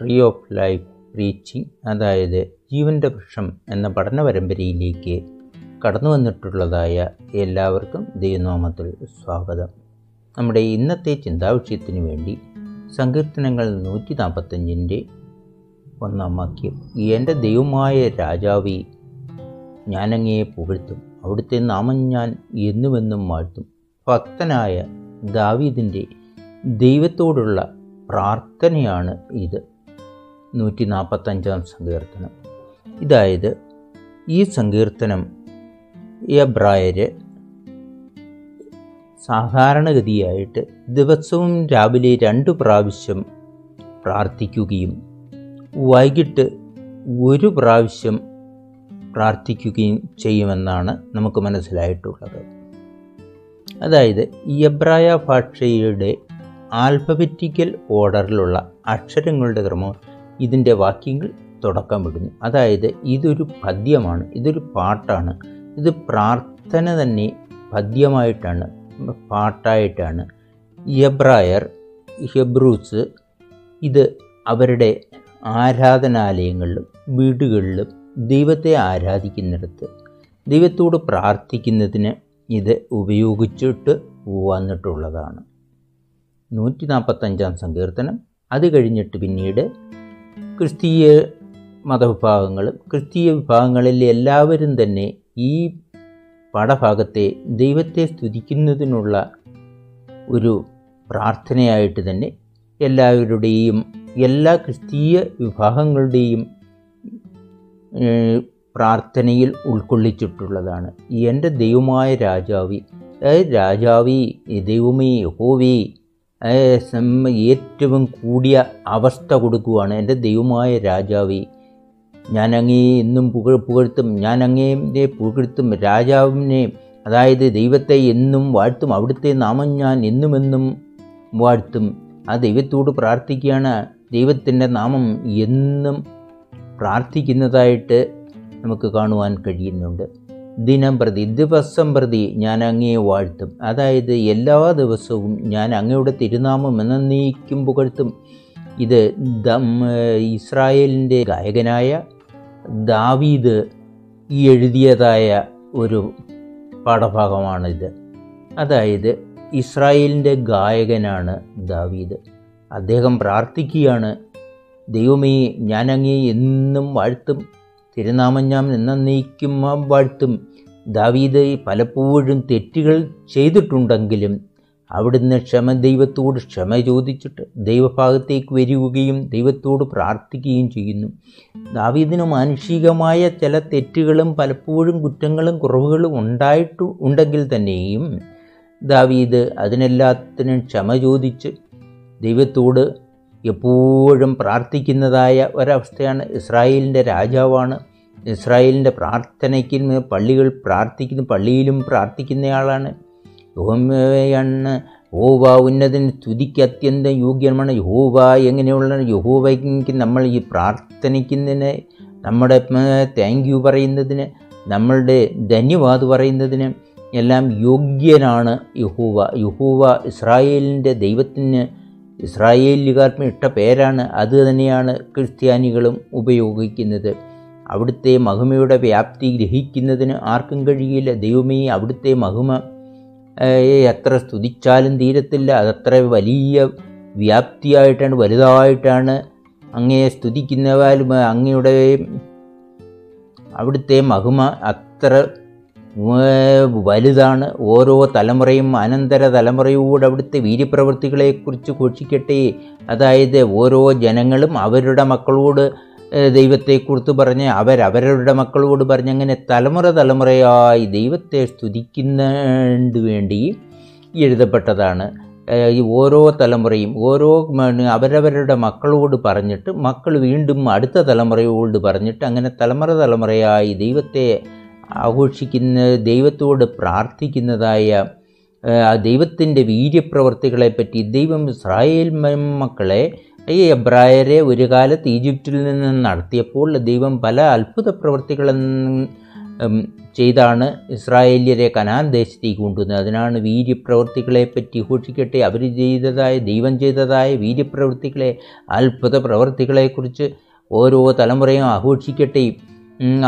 Tree of life reaching അതായത് ജീവന്റെ വൃക്ഷം എന്ന പഠന പരമ്പരയിലേക്ക് കടന്നു വന്നിട്ടുള്ളതായ എല്ലാവർക്കും ദൈവനാമത്തിൽ സ്വാഗതം. നമ്മുടെ ഇന്നത്തെ ചിന്താവിഷയത്തിന് വേണ്ടി സങ്കീർത്തനങ്ങൾ നൂറ്റി നാൽപ്പത്തഞ്ചിന്റെ ഒന്നാം വാക്യം എന്റെ ദൈവമായ രാജാവി ഞാനങ്ങയെ പുകഴ്ത്തും. അവിടുത്തെ നാമം ഞാൻ എന്നുമെന്നും വാഴ്ത്തും. ഭക്തനായ ദാവീദിന്റെ ദൈവത്തോടുള്ള പ്രാർത്ഥനയാണ് ഇത്. നൂറ്റി നാൽപ്പത്തഞ്ചാം സങ്കീർത്തനം. ഇതായത് ഈ സങ്കീർത്തനം എബ്രായര് സാധാരണഗതിയായിട്ട് ദിവസവും രാവിലെ രണ്ട് പ്രാവശ്യം പ്രാർത്ഥിക്കുകയും വൈകിട്ട് ഒരു പ്രാവശ്യം പ്രാർത്ഥിക്കുകയും ചെയ്യുമെന്നാണ് നമുക്ക് മനസ്സിലായിട്ടുള്ളത്. അതായത് എബ്രായ ഭാഷയുടെ ആൽഫബറ്റിക്കൽ ഓർഡറിലുള്ള അക്ഷരങ്ങളുടെ ക്രമം ഇതിന്റെ വാക്യങ്ങൾ തുടക്കമിടുന്നു അതായത് ഇതൊരു പദ്യമാണ് ഇതൊരു പാട്ടാണ്. ഇത് പ്രാർത്ഥന തന്നെ പദ്യമായിട്ടാണ് പാട്ടായിട്ടാണ്. എബ്രായർ ഹെബ്രൂസ് ഇത് അവരുടെ ആരാധനാലയങ്ങളിലും വീടുകളിലും ദൈവത്തെ ആരാധിക്കുന്നിടത്ത് ദൈവത്തോട് പ്രാർത്ഥിക്കുന്നതിന് ഇത് ഉപയോഗിച്ചിട്ട് വന്നിട്ടുള്ളതാണ്. നൂറ്റി നാൽപ്പത്തഞ്ചാം സങ്കീർത്തനം. അത് കഴിഞ്ഞിട്ട് പിന്നീട് ക്രിസ്തീയ മതവിഭാഗങ്ങളും ക്രിസ്തീയ വിഭാഗങ്ങളിലെ എല്ലാവരും തന്നെ ഈ പാഠഭാഗത്തെ ദൈവത്തെ സ്തുതിക്കുന്നതിനുള്ള ഒരു പ്രാർത്ഥനയായിട്ട് തന്നെ എല്ലാവരുടെയും എല്ലാ ക്രിസ്തീയ വിഭാഗങ്ങളുടെയും പ്രാർത്ഥനയിൽ ഉൾക്കൊള്ളിച്ചിട്ടുള്ളതാണ്. എന്റെ ദൈവമായ രാജാവി രാജാവി ദൈവമേ യഹോവേ ഏറ്റവും കൂടിയ അവസ്ഥ കൊടുക്കുകയാണ് എന്റെ ദൈവമായ രാജാവി. ഞാൻ അങ്ങേ എന്നും പുകഴ് പുകഴ്ത്തും ഞാൻ അങ്ങേ പുകഴ്ത്തും രാജാവിനെ അതായത് ദൈവത്തെ എന്നും വാഴ്ത്തും അവിടുത്തെ നാമം ഞാൻ എന്നുമെന്നും വാഴ്ത്തും. ആ ദൈവത്തോട് പ്രാർത്ഥിക്കുകയാണ്. ദൈവത്തിന്റെ നാമം എന്നും പ്രാർത്ഥിക്കുന്നതായിട്ട് നമുക്ക് കാണുവാൻ കഴിയുന്നുണ്ട്. ദിനം പ്രതി ദിവസം പ്രതി ഞാൻ അങ്ങയെ വാഴ്ത്തും. അതായത് എല്ലാ ദിവസവും ഞാൻ അങ്ങയുടെ തിരുനാമം എന്നേക്കും പുകഴ്ത്തും. ഇത് ദം ഇസ്രായേലിന്റെ ഗായകനായ ദാവീദ് എഴുതിയതായ ഒരു പാഠഭാഗമാണിത്. അതായത് ഇസ്രായേലിന്റെ ഗായകനാണ് ദാവീദ്. അദ്ദേഹം പ്രാർത്ഥിക്കുകയാണ് ദൈവമേ ഞാൻ എന്നും വാഴ്ത്തും. തിരുനാമം ഞാൻ എന്നേക്കും വാഴ്ത്തും ദാവീദ് പലപ്പോഴും തെറ്റുകൾ ചെയ്തിട്ടുണ്ടെങ്കിലും അവിടുന്ന് ക്ഷമ ദൈവത്തോട് ക്ഷമ ചോദിച്ചിട്ട് ദൈവഭാഗത്തേക്ക് വരികയും ദൈവത്തോട് പ്രാർത്ഥിക്കുകയും ചെയ്യുന്നു. ദാവീദിന് മാനുഷികമായ ചില തെറ്റുകളും പലപ്പോഴും കുറ്റങ്ങളും കുറവുകളും ഉണ്ടായിട്ട് ഉണ്ടെങ്കിൽ തന്നെയും ദാവീദ് അതിനെല്ലാത്തിനും ക്ഷമ ചോദിച്ച് ദൈവത്തോട് എപ്പോഴും പ്രാർത്ഥിക്കുന്നതായ ഒരവസ്ഥയാണ്. ഇസ്രായേലിന്റെ രാജാവാണ്. ഇസ്രായേലിന്റെ പ്രാർത്ഥനയ്ക്ക് പള്ളികൾ പ്രാർത്ഥിക്കുന്ന പള്ളിയിലും പ്രാർത്ഥിക്കുന്നയാളാണ്. യോമയാണ് യഹോവ ഉന്നതൻ സ്തുതിക്ക് അത്യന്തം യോഗ്യമാണ് യഹോവ എങ്ങനെയുള്ള യഹോവയ്ക്ക് നമ്മൾ ഈ പ്രാർത്ഥനയ്ക്കുന്നതിന് നമ്മുടെ താങ്ക് യു പറയുന്നതിന് നമ്മളുടെ ധന്യവാദ് പറയുന്നതിന് എല്ലാം യോഗ്യനാണ് യഹൂവ. യഹൂവ ഇസ്രായേലിന്റെ ദൈവത്തിന് ഇസ്രായേലുകാർക്ക് ഇട്ട പേരാണ് അത് തന്നെയാണ് ക്രിസ്ത്യാനികളും ഉപയോഗിക്കുന്നത്. അവിടുത്തെ മഹിമയുടെ വ്യാപ്തി ഗ്രഹിക്കുന്നതിന് ആർക്കും കഴിയില്ല. ദൈവമേ അവിടുത്തെ മഹിമ എത്ര സ്തുതിച്ചാലും തീരത്തില്ല. അതത്ര വലിയ വ്യാപ്തിയായിട്ടാണ് വലുതായിട്ടാണ് അങ്ങയെ സ്തുതിക്കുന്നവാലും അങ്ങയുടെ അവിടുത്തെ മഹിമ അത്ര വലുതാണ്. ഓരോ തലമുറയും അനന്തര തലമുറയോട് അവിടുത്തെ വീര്യപ്രവൃത്തികളെക്കുറിച്ച് ഘോഷിക്കട്ടെ. അതായത് ഓരോ ജനങ്ങളും അവരുടെ മക്കളോട് ദൈവത്തെക്കുറിച്ച് പറഞ്ഞ് അവരവരുടെ മക്കളോട് പറഞ്ഞ് അങ്ങനെ തലമുറ തലമുറയായി ദൈവത്തെ സ്തുതിക്കുന്നതിന് വേണ്ടി എഴുതപ്പെട്ടതാണ്. ഈ ഓരോ തലമുറയും ഓരോ അവരവരുടെ മക്കളോട് പറഞ്ഞിട്ട് മക്കൾ വീണ്ടും അടുത്ത തലമുറയോട് പറഞ്ഞിട്ട് അങ്ങനെ തലമുറ തലമുറയായി ദൈവത്തെ ആഘോഷിക്കുന്ന ദൈവത്തോട് പ്രാർത്ഥിക്കുന്നതായ ദൈവത്തിന്റെ വീര്യപ്രവർത്തികളെപ്പറ്റി ദൈവം ഇസ്രായേൽ മക്കളെ ഈ എബ്രായരെ ഒരു കാലത്ത് ഈജിപ്തിൽ നിന്ന് നടത്തിയപ്പോൾ ദൈവം പല അത്ഭുത പ്രവർത്തികളും ചെയ്താണ് ഇസ്രായേല്യരെ കനാൻ ദേശത്തേക്ക് കൊണ്ടുവന്നത്. അതിനാണ് വീര്യപ്രവർത്തികളെപ്പറ്റി ഘോഷിക്കട്ടെ. അവർ ചെയ്തതായ ദൈവം ചെയ്തതായ വീര്യപ്രവർത്തികളെ അത്ഭുത പ്രവർത്തികളെക്കുറിച്ച് ഓരോ തലമുറയും ആഘോഷിക്കട്ടെ.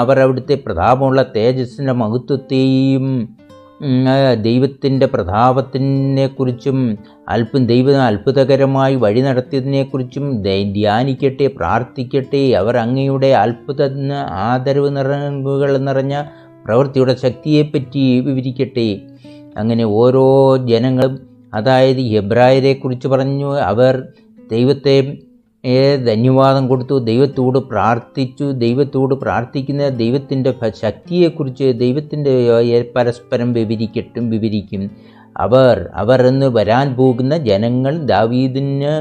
അവർ അവിടുത്തെ പ്രതാപമുള്ള തേജസ്സിന്റെ മഹത്വത്തെയും ദൈവത്തിന്റെ പ്രതാപത്തിനെക്കുറിച്ചും അല്പം ദൈവം അത്ഭുതകരമായി വഴി നടത്തിയതിനെക്കുറിച്ചും ധ്യാനിക്കട്ടെ പ്രാർത്ഥിക്കട്ടെ. അവർ അങ്ങയുടെ അത്ഭുത ആദരവ് നിറവുകൾ നിറഞ്ഞ പ്രവൃത്തിയുടെ ശക്തിയെപ്പറ്റി വിവരിക്കട്ടെ. അങ്ങനെ ഓരോ ജനങ്ങളും അതായത് എബ്രായരെക്കുറിച്ച് പറഞ്ഞു അവർ ദൈവത്തെ ധന്യവാദം കൊടുത്തു? ദൈവത്തോട് പ്രാർത്ഥിച്ചു. ദൈവത്തോട് പ്രാർത്ഥിക്കുന്ന ദൈവത്തിന്റെ ശക്തിയെക്കുറിച്ച് ദൈവത്തിന്റെ പരസ്പരം വിവരിക്കട്ടും വിവരിക്കും. അവർ അവർ എന്ന് വരാൻ പോകുന്ന ജനങ്ങൾ ദാവീദിന്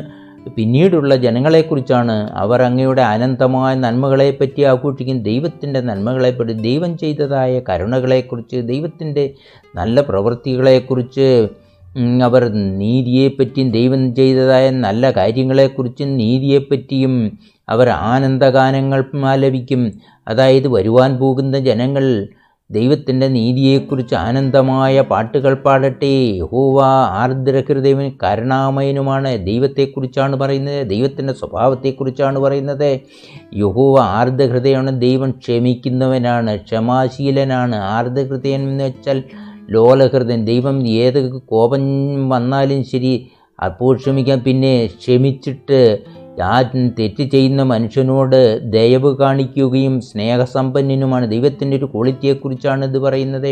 പിന്നീടുള്ള ജനങ്ങളെക്കുറിച്ചാണ്. അവർ അങ്ങയുടെ അനന്തമായ നന്മകളെപ്പറ്റി ആഘോഷിക്കും ദൈവത്തിന്റെ നന്മകളെപ്പറ്റി ദൈവം ചെയ്തതായ കരുണകളെക്കുറിച്ച് ദൈവത്തിന്റെ നല്ല പ്രവൃത്തികളെക്കുറിച്ച് അവർ നീതിയെപ്പറ്റിയും ദൈവം ചെയ്തതായ നല്ല കാര്യങ്ങളെക്കുറിച്ചും നീതിയെപ്പറ്റിയും അവർ ആനന്ദഗാനങ്ങൾ ആലപിക്കും. അതായത് വരുവാൻ പോകുന്ന ജനങ്ങൾ ദൈവത്തിന്റെ നീതിയെക്കുറിച്ച് ആനന്ദമായ പാട്ടുകൾ പാടട്ടെ. യഹോവ ആർദ്രഹൃദയവൻ കരുണാമയനുമാണ്. ദൈവത്തെക്കുറിച്ചാണ് പറയുന്നത്. ദൈവത്തിന്റെ സ്വഭാവത്തെക്കുറിച്ചാണ് പറയുന്നത്. യഹോവ ആർദ്രഹൃദയമാണ്. ദൈവം ക്ഷമിക്കുന്നവനാണ് ക്ഷമാശീലനാണ്. ആർദ്രഹൃദയൻ എന്ന് വെച്ചാൽ ലോലഹൃദയൻ ദൈവം ഏത് കോപം വന്നാലും ശരി അപ്പോൾ ക്ഷമിക്കാൻ പിന്നെ ക്ഷമിച്ചിട്ട് ആ തെറ്റ് ചെയ്യുന്ന മനുഷ്യനോട് ദയവ് കാണിക്കുകയും സ്നേഹസമ്പന്നനുമാണ്. ദൈവത്തിന്റെ ഒരു ക്വാളിറ്റിയെക്കുറിച്ചാണ് ഇത് പറയുന്നത്.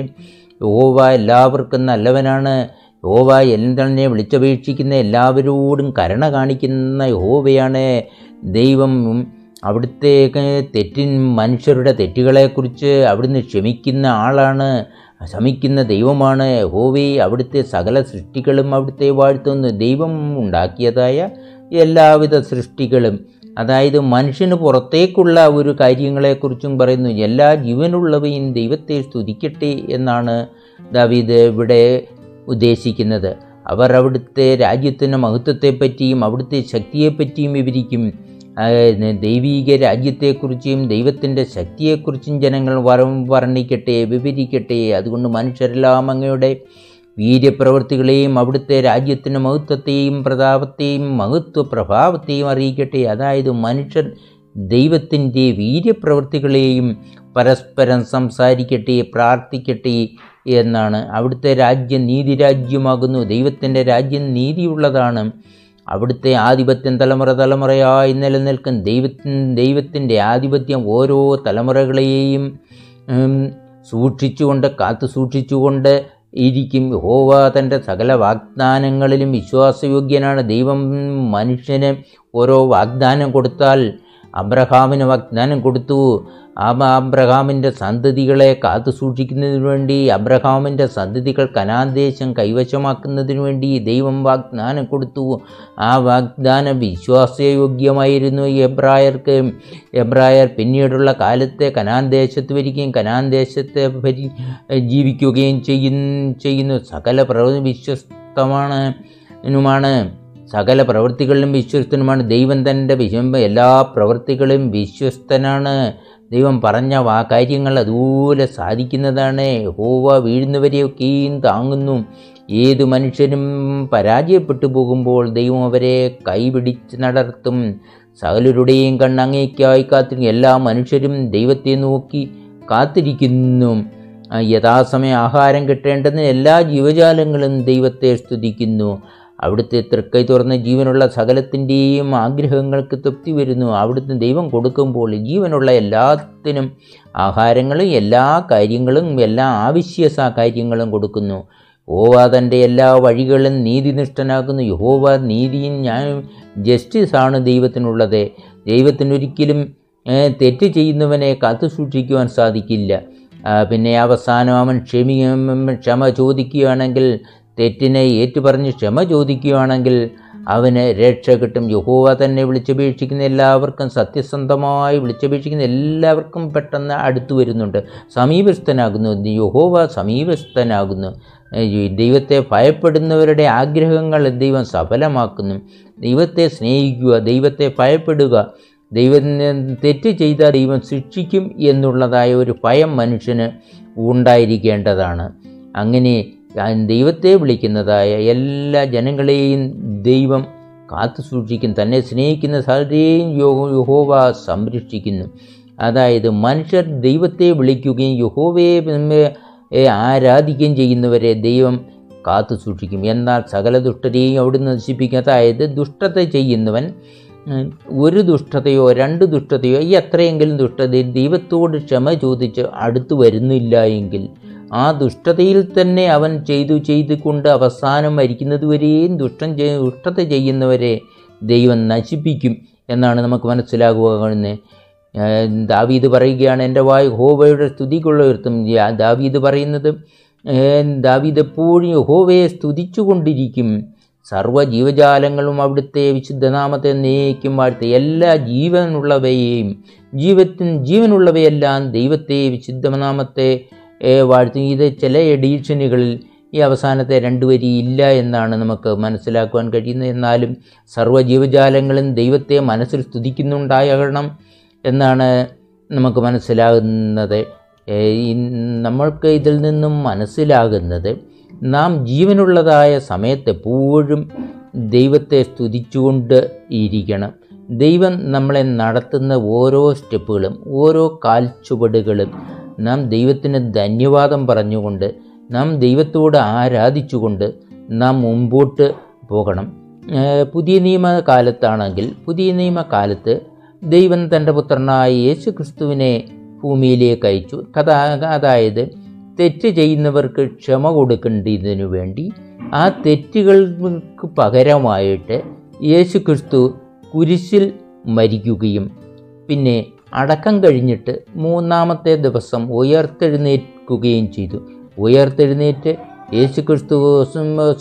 യോവ എല്ലാവർക്കും നല്ലവനാണ്. യോവ എന്തെ വിളിച്ചപേക്ഷിക്കുന്ന എല്ലാവരോടും കരുണ കാണിക്കുന്ന യോവയാണ് ദൈവം. അവിടുത്തെ തെറ്റിൻ മനുഷ്യരുടെ തെറ്റുകളെക്കുറിച്ച് അവിടുന്ന് ക്ഷമിക്കുന്ന ആളാണ് ശമിക്കുന്ന ദൈവമാണ്. ഹോവി അവിടുത്തെ സകല സൃഷ്ടികളും അവിടുത്തെ വാഴ്ത്തുന്ന. ദൈവം ഉണ്ടാക്കിയതായ എല്ലാവിധ സൃഷ്ടികളും അതായത് മനുഷ്യന് പുറത്തേക്കുള്ള ഒരു കാര്യങ്ങളെക്കുറിച്ചും പറയുന്നു. എല്ലാ ജീവനുള്ളവയും ദൈവത്തെ സ്തുതിക്കട്ടെ എന്നാണ് ദാവീദ് ഇവിടെ ഉദ്ദേശിക്കുന്നത്. അവർ അവിടുത്തെ രാജ്യത്തിന്റെ മഹത്വത്തെപ്പറ്റിയും അവിടുത്തെ ശക്തിയെപ്പറ്റിയും വിവരിക്കും. ദൈവീക രാജ്യത്തെക്കുറിച്ചും ദൈവത്തിന്റെ ശക്തിയെക്കുറിച്ചും ജനങ്ങൾ വരം വർണിക്കട്ടെ വിവരിക്കട്ടെ. അതുകൊണ്ട് മനുഷ്യരെല്ലാം അങ്ങയുടെ വീര്യപ്രവൃത്തികളെയും അവിടുത്തെ രാജ്യത്തിന്റെ മഹത്വത്തെയും പ്രതാപത്തെയും മഹത്വ പ്രഭാവത്തെയും അറിയിക്കട്ടെ. അതായത് മനുഷ്യർ ദൈവത്തിന്റെ വീര്യപ്രവൃത്തികളെയും പരസ്പരം സംസാരിക്കട്ടെ പ്രാർത്ഥിക്കട്ടെ എന്നാണ്. അവിടുത്തെ രാജ്യം നീതിരാജ്യമാകുന്നു ദൈവത്തിന്റെ രാജ്യം നീതിയുള്ളതാണ് അവിടുത്തെ ആധിപത്യം തലമുറ തലമുറയായി നിലനിൽക്കും. ദൈവത്തിൻ ദൈവത്തിന്റെ ആധിപത്യം ഓരോ തലമുറകളെയും സൂക്ഷിച്ചുകൊണ്ട് കാത്തു സൂക്ഷിച്ചുകൊണ്ട് ഇരിക്കും. ഹോവ തന്റെ സകല വാഗ്ദാനങ്ങളിലും വിശ്വാസയോഗ്യനാണ്. ദൈവം മനുഷ്യന് ഓരോ വാഗ്ദാനം കൊടുത്താൽ അബ്രഹാമിന് വാഗ്ദാനം കൊടുത്തു. ആ അബ്രഹാമിന്റെ സന്തതികളെ കാത്തു സൂക്ഷിക്കുന്നതിനു വേണ്ടി അബ്രഹാമിന്റെ സന്തതികൾ കനാൻ കൈവശമാക്കുന്നതിനു വേണ്ടി ദൈവം വാഗ്ദാനം കൊടുത്തു. ആ വാഗ്ദാനം വിശ്വാസയോഗ്യമായിരുന്നു. എബ്രായർക്ക് എബ്രായർ പിന്നീടുള്ള കാലത്തെ കനാൻ ദേശത്ത് വരികയും കനാൻ ദേശത്തെ ഭരി ജീവിക്കുകയും ചെയ്യുന്ന. സകല പ്രവൃത്തി വിശ്വസ്തമാണ് സകല പ്രവൃത്തികളിലും വിശ്വസ്തനുമാണ്. ദൈവം തന്റെ വിശ്വ എല്ലാ പ്രവൃത്തികളും വിശ്വസ്തനാണ്. ദൈവം പറഞ്ഞ വാ കാര്യങ്ങൾ അതുപോലെ സാധിക്കുന്നതാണ്. ഹോവ വീഴുന്നവരെയൊക്കെയും താങ്ങുന്നു. ഏതു മനുഷ്യനും പരാജയപ്പെട്ടു പോകുമ്പോൾ ദൈവം അവരെ കൈപിടിച്ച് നടത്തും. സകലരുടെയും കണ്ണങ്ങേക്കായി കാത്തിരിക്കും. എല്ലാ മനുഷ്യരും ദൈവത്തെ നോക്കി കാത്തിരിക്കുന്നു. യഥാസമയം ആഹാരം കിട്ടേണ്ടതിന് എല്ലാ ജീവജാലങ്ങളും ദൈവത്തെ സ്തുതിക്കുന്നു. അവിടുത്തെ തൃക്കൈ തുറന്ന് ജീവനുള്ള സകലത്തിന്റെയും ആഗ്രഹങ്ങൾക്ക് തൃപ്തി വരുന്നു. അവിടുത്തെ ദൈവം കൊടുക്കുമ്പോൾ ജീവനുള്ള എല്ലാത്തിനും ആഹാരങ്ങളും എല്ലാ കാര്യങ്ങളും എല്ലാ ആവശ്യ കാര്യങ്ങളും കൊടുക്കുന്നു. യഹോവ തന്റെ എല്ലാ വഴികളും നീതിനിഷ്ഠനാക്കുന്നു. യഹോവ നീതിയും ഞാൻ ജസ്റ്റിസാണ് ദൈവത്തിനുള്ളത്. ദൈവത്തിനൊരിക്കലും തെറ്റ് ചെയ്യുന്നവനെ കാത്തു സൂക്ഷിക്കുവാൻ സാധിക്കില്ല. പിന്നെ അവസാനം അവൻ ക്ഷമി ക്ഷമ ചോദിക്കുകയാണെങ്കിൽ തെറ്റിനെ ഏറ്റുപറഞ്ഞ് ക്ഷമ ചോദിക്കുകയാണെങ്കിൽ അവന് രക്ഷ കിട്ടും യഹോവ തന്നെ വിളിച്ചപേക്ഷിക്കുന്ന എല്ലാവർക്കും സത്യസന്ധമായി വിളിച്ചപേക്ഷിക്കുന്ന എല്ലാവർക്കും പെട്ടെന്ന് അടുത്തു വരുന്നുണ്ട്. സമീപസ്ഥനാകുന്നു. യഹോവ സമീപസ്ഥനാകുന്നു. ദൈവത്തെ ഭയപ്പെടുന്നവരുടെ ആഗ്രഹങ്ങൾ ദൈവം സഫലമാക്കുന്നു. ദൈവത്തെ സ്നേഹിക്കുക ദൈവത്തെ ഭയപ്പെടുക ദൈവം തെറ്റ് ചെയ്താൽ ദൈവം ശിക്ഷിക്കും എന്നുള്ളതായ ഒരു ഭയം മനുഷ്യന് ഉണ്ടായിരിക്കേണ്ടതാണ്. അങ്ങനെ ദൈവത്തെ വിളിക്കുന്നതായ എല്ലാ ജനങ്ങളെയും ദൈവം കാത്തു സൂക്ഷിക്കും തന്നെ സ്നേഹിക്കുന്ന സകലരെയും യഹോവ സംരക്ഷിക്കുന്നു. അതായത് മനുഷ്യർ ദൈവത്തെ വിളിക്കുകയും യഹോവയെ ആരാധിക്കുകയും ചെയ്യുന്നവരെ ദൈവം കാത്തു സൂക്ഷിക്കും. എന്നാൽ സകല ദുഷ്ടരെയും അവിടുന്ന് നശിപ്പിക്കും. അതായത് ദുഷ്ടത ചെയ്യുന്നവൻ ഒരു ദുഷ്ടതയോ രണ്ട് ദുഷ്ടതയോ ഈ എത്രയെങ്കിലും ദുഷ്ടതയിൽ ദൈവത്തോട് ക്ഷമ ചോദിച്ച് അടുത്തു വരുന്നില്ല എങ്കിൽ ആ ദുഷ്ടതയിൽ തന്നെ അവൻ ചെയ്തു ചെയ്തു കൊണ്ട് അവസാനം മരിക്കുന്നതുവരെയും ദുഷ്ടം ദുഷ്ടത ചെയ്യുന്നവരെ ദൈവം നശിപ്പിക്കും എന്നാണ് നമുക്ക് മനസ്സിലാകുക ദാവീദ് പറയുകയാണ് എന്റെ വായ് ഹോവയുടെ സ്തുതിക്കുള്ള ഉയർത്തും ദാവീദ് പറയുന്നത് ദാവീദ് എപ്പോഴും ഹോവയെ സ്തുതിച്ചുകൊണ്ടിരിക്കും. സർവ ജീവജാലങ്ങളും അവിടുത്തെ വിശുദ്ധനാമത്തെ നീക്കും വാഴ്ത്തി എല്ലാ ജീവനുള്ളവയെയും ജീവത്തിൻ ജീവനുള്ളവയെല്ലാം ദൈവത്തെ വിശുദ്ധനാമത്തെ വാഴ്ത്തും. ഇത് ചില എഡീഷനുകളിൽ ഈ അവസാനത്തെ രണ്ട് വരി ഇല്ല എന്നാണ് നമുക്ക് മനസ്സിലാക്കുവാൻ കഴിയുന്നത്. എന്നാലും സർവ ജീവജാലങ്ങളും ദൈവത്തെ മനസ്സിൽ സ്തുതിക്കുന്നുണ്ടാകണം എന്നാണ് നമുക്ക് മനസ്സിലാകുന്നത്. നമ്മൾക്ക് ഇതിൽ നിന്നും മനസ്സിലാകുന്നത് നാം ജീവനുള്ളതായ സമയത്ത് എപ്പോഴും ദൈവത്തെ സ്തുതിച്ചുകൊണ്ട് ഇരിക്കണം. ദൈവം നമ്മളെ നടത്തുന്ന ഓരോ സ്റ്റെപ്പുകളും ഓരോ കാൽച്ചുവടുകളും നാം ദൈവത്തിന് ധന്യവാദം പറഞ്ഞുകൊണ്ട് നാം ദൈവത്തോട് ആരാധിച്ചുകൊണ്ട് നാം മുമ്പോട്ട് പോകണം. പുതിയ നിയമ കാലത്താണെങ്കിൽ പുതിയ നിയമകാലത്ത് ദൈവം തന്റെ പുത്രനായ യേശു ക്രിസ്തുവിനെ ഭൂമിയിലേക്ക് അയച്ചു. കഥ അതായത് തെറ്റ് ചെയ്യുന്നവർക്ക് ക്ഷമ കൊടുക്കേണ്ടതിനു വേണ്ടി ആ തെറ്റുകൾക്ക് പകരമായിട്ട് യേശു ക്രിസ്തു കുരിശിൽ മരിക്കുകയും പിന്നെ അടക്കം കഴിഞ്ഞിട്ട് മൂന്നാമത്തെ ദിവസം ഉയർത്തെഴുന്നേൽക്കുകയും ചെയ്തു. ഉയർത്തെഴുന്നേറ്റ് യേശു ക്രിസ്തു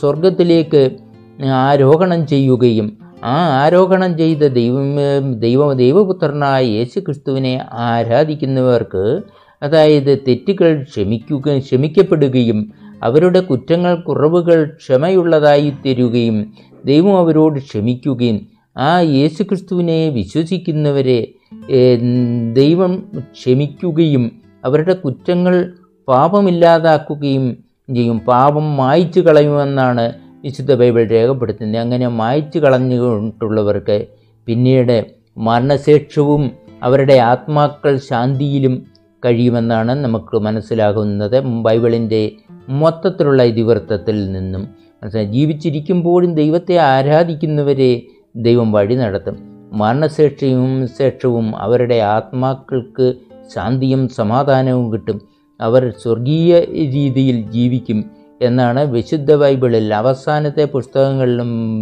സ്വർഗത്തിലേക്ക് ആരോഹണം ചെയ്യുകയും ആ ആരോഹണം ചെയ്ത ദൈവം ദൈവ ദൈവപുത്രനായ യേശു ക്രിസ്തുവിനെ ആരാധിക്കുന്നവർക്ക് അതായത് തെറ്റുകൾ ക്ഷമിക്കുക ക്ഷമിക്കപ്പെടുകയും അവരുടെ കുറ്റങ്ങൾ കുറവുകൾ ക്ഷമയുള്ളതായി തരുകയും ദൈവം അവരോട് ക്ഷമിക്കുകയും ആ യേശു ക്രിസ്തുവിനെ വിശ്വസിക്കുന്നവരെ ദൈവം ക്ഷമിക്കുകയും അവരുടെ കുറ്റങ്ങൾ പാപമില്ലാതാക്കുകയും ചെയ്യും. പാപം മായ്ച്ചു കളയുമെന്നാണ് വിശുദ്ധ ബൈബിൾ രേഖപ്പെടുത്തുന്നത്. അങ്ങനെ മായ്ച്ചു കളഞ്ഞിട്ടുള്ളവർക്ക് പിന്നീട് മരണശേഷവും അവരുടെ ആത്മാക്കൾ ശാന്തിയിലും കഴിയുമെന്നാണ് നമുക്ക് മനസ്സിലാകുന്നത്. ബൈബിളിന്റെ മൊത്തത്തിലുള്ള ഇതിവൃത്തത്തിൽ നിന്നും ജീവിച്ചിരിക്കുമ്പോഴും ദൈവത്തെ ആരാധിക്കുന്നവരെ ദൈവം വഴി നടത്തും. മരണശേഷവും ശേഷവും അവരുടെ ആത്മാക്കൾക്ക് ശാന്തിയും സമാധാനവും കിട്ടും. അവർ സ്വർഗീയ രീതിയിൽ ജീവിക്കും എന്നാണ് വിശുദ്ധ ബൈബിളിൽ അവസാനത്തെ പുസ്തകങ്ങളിലും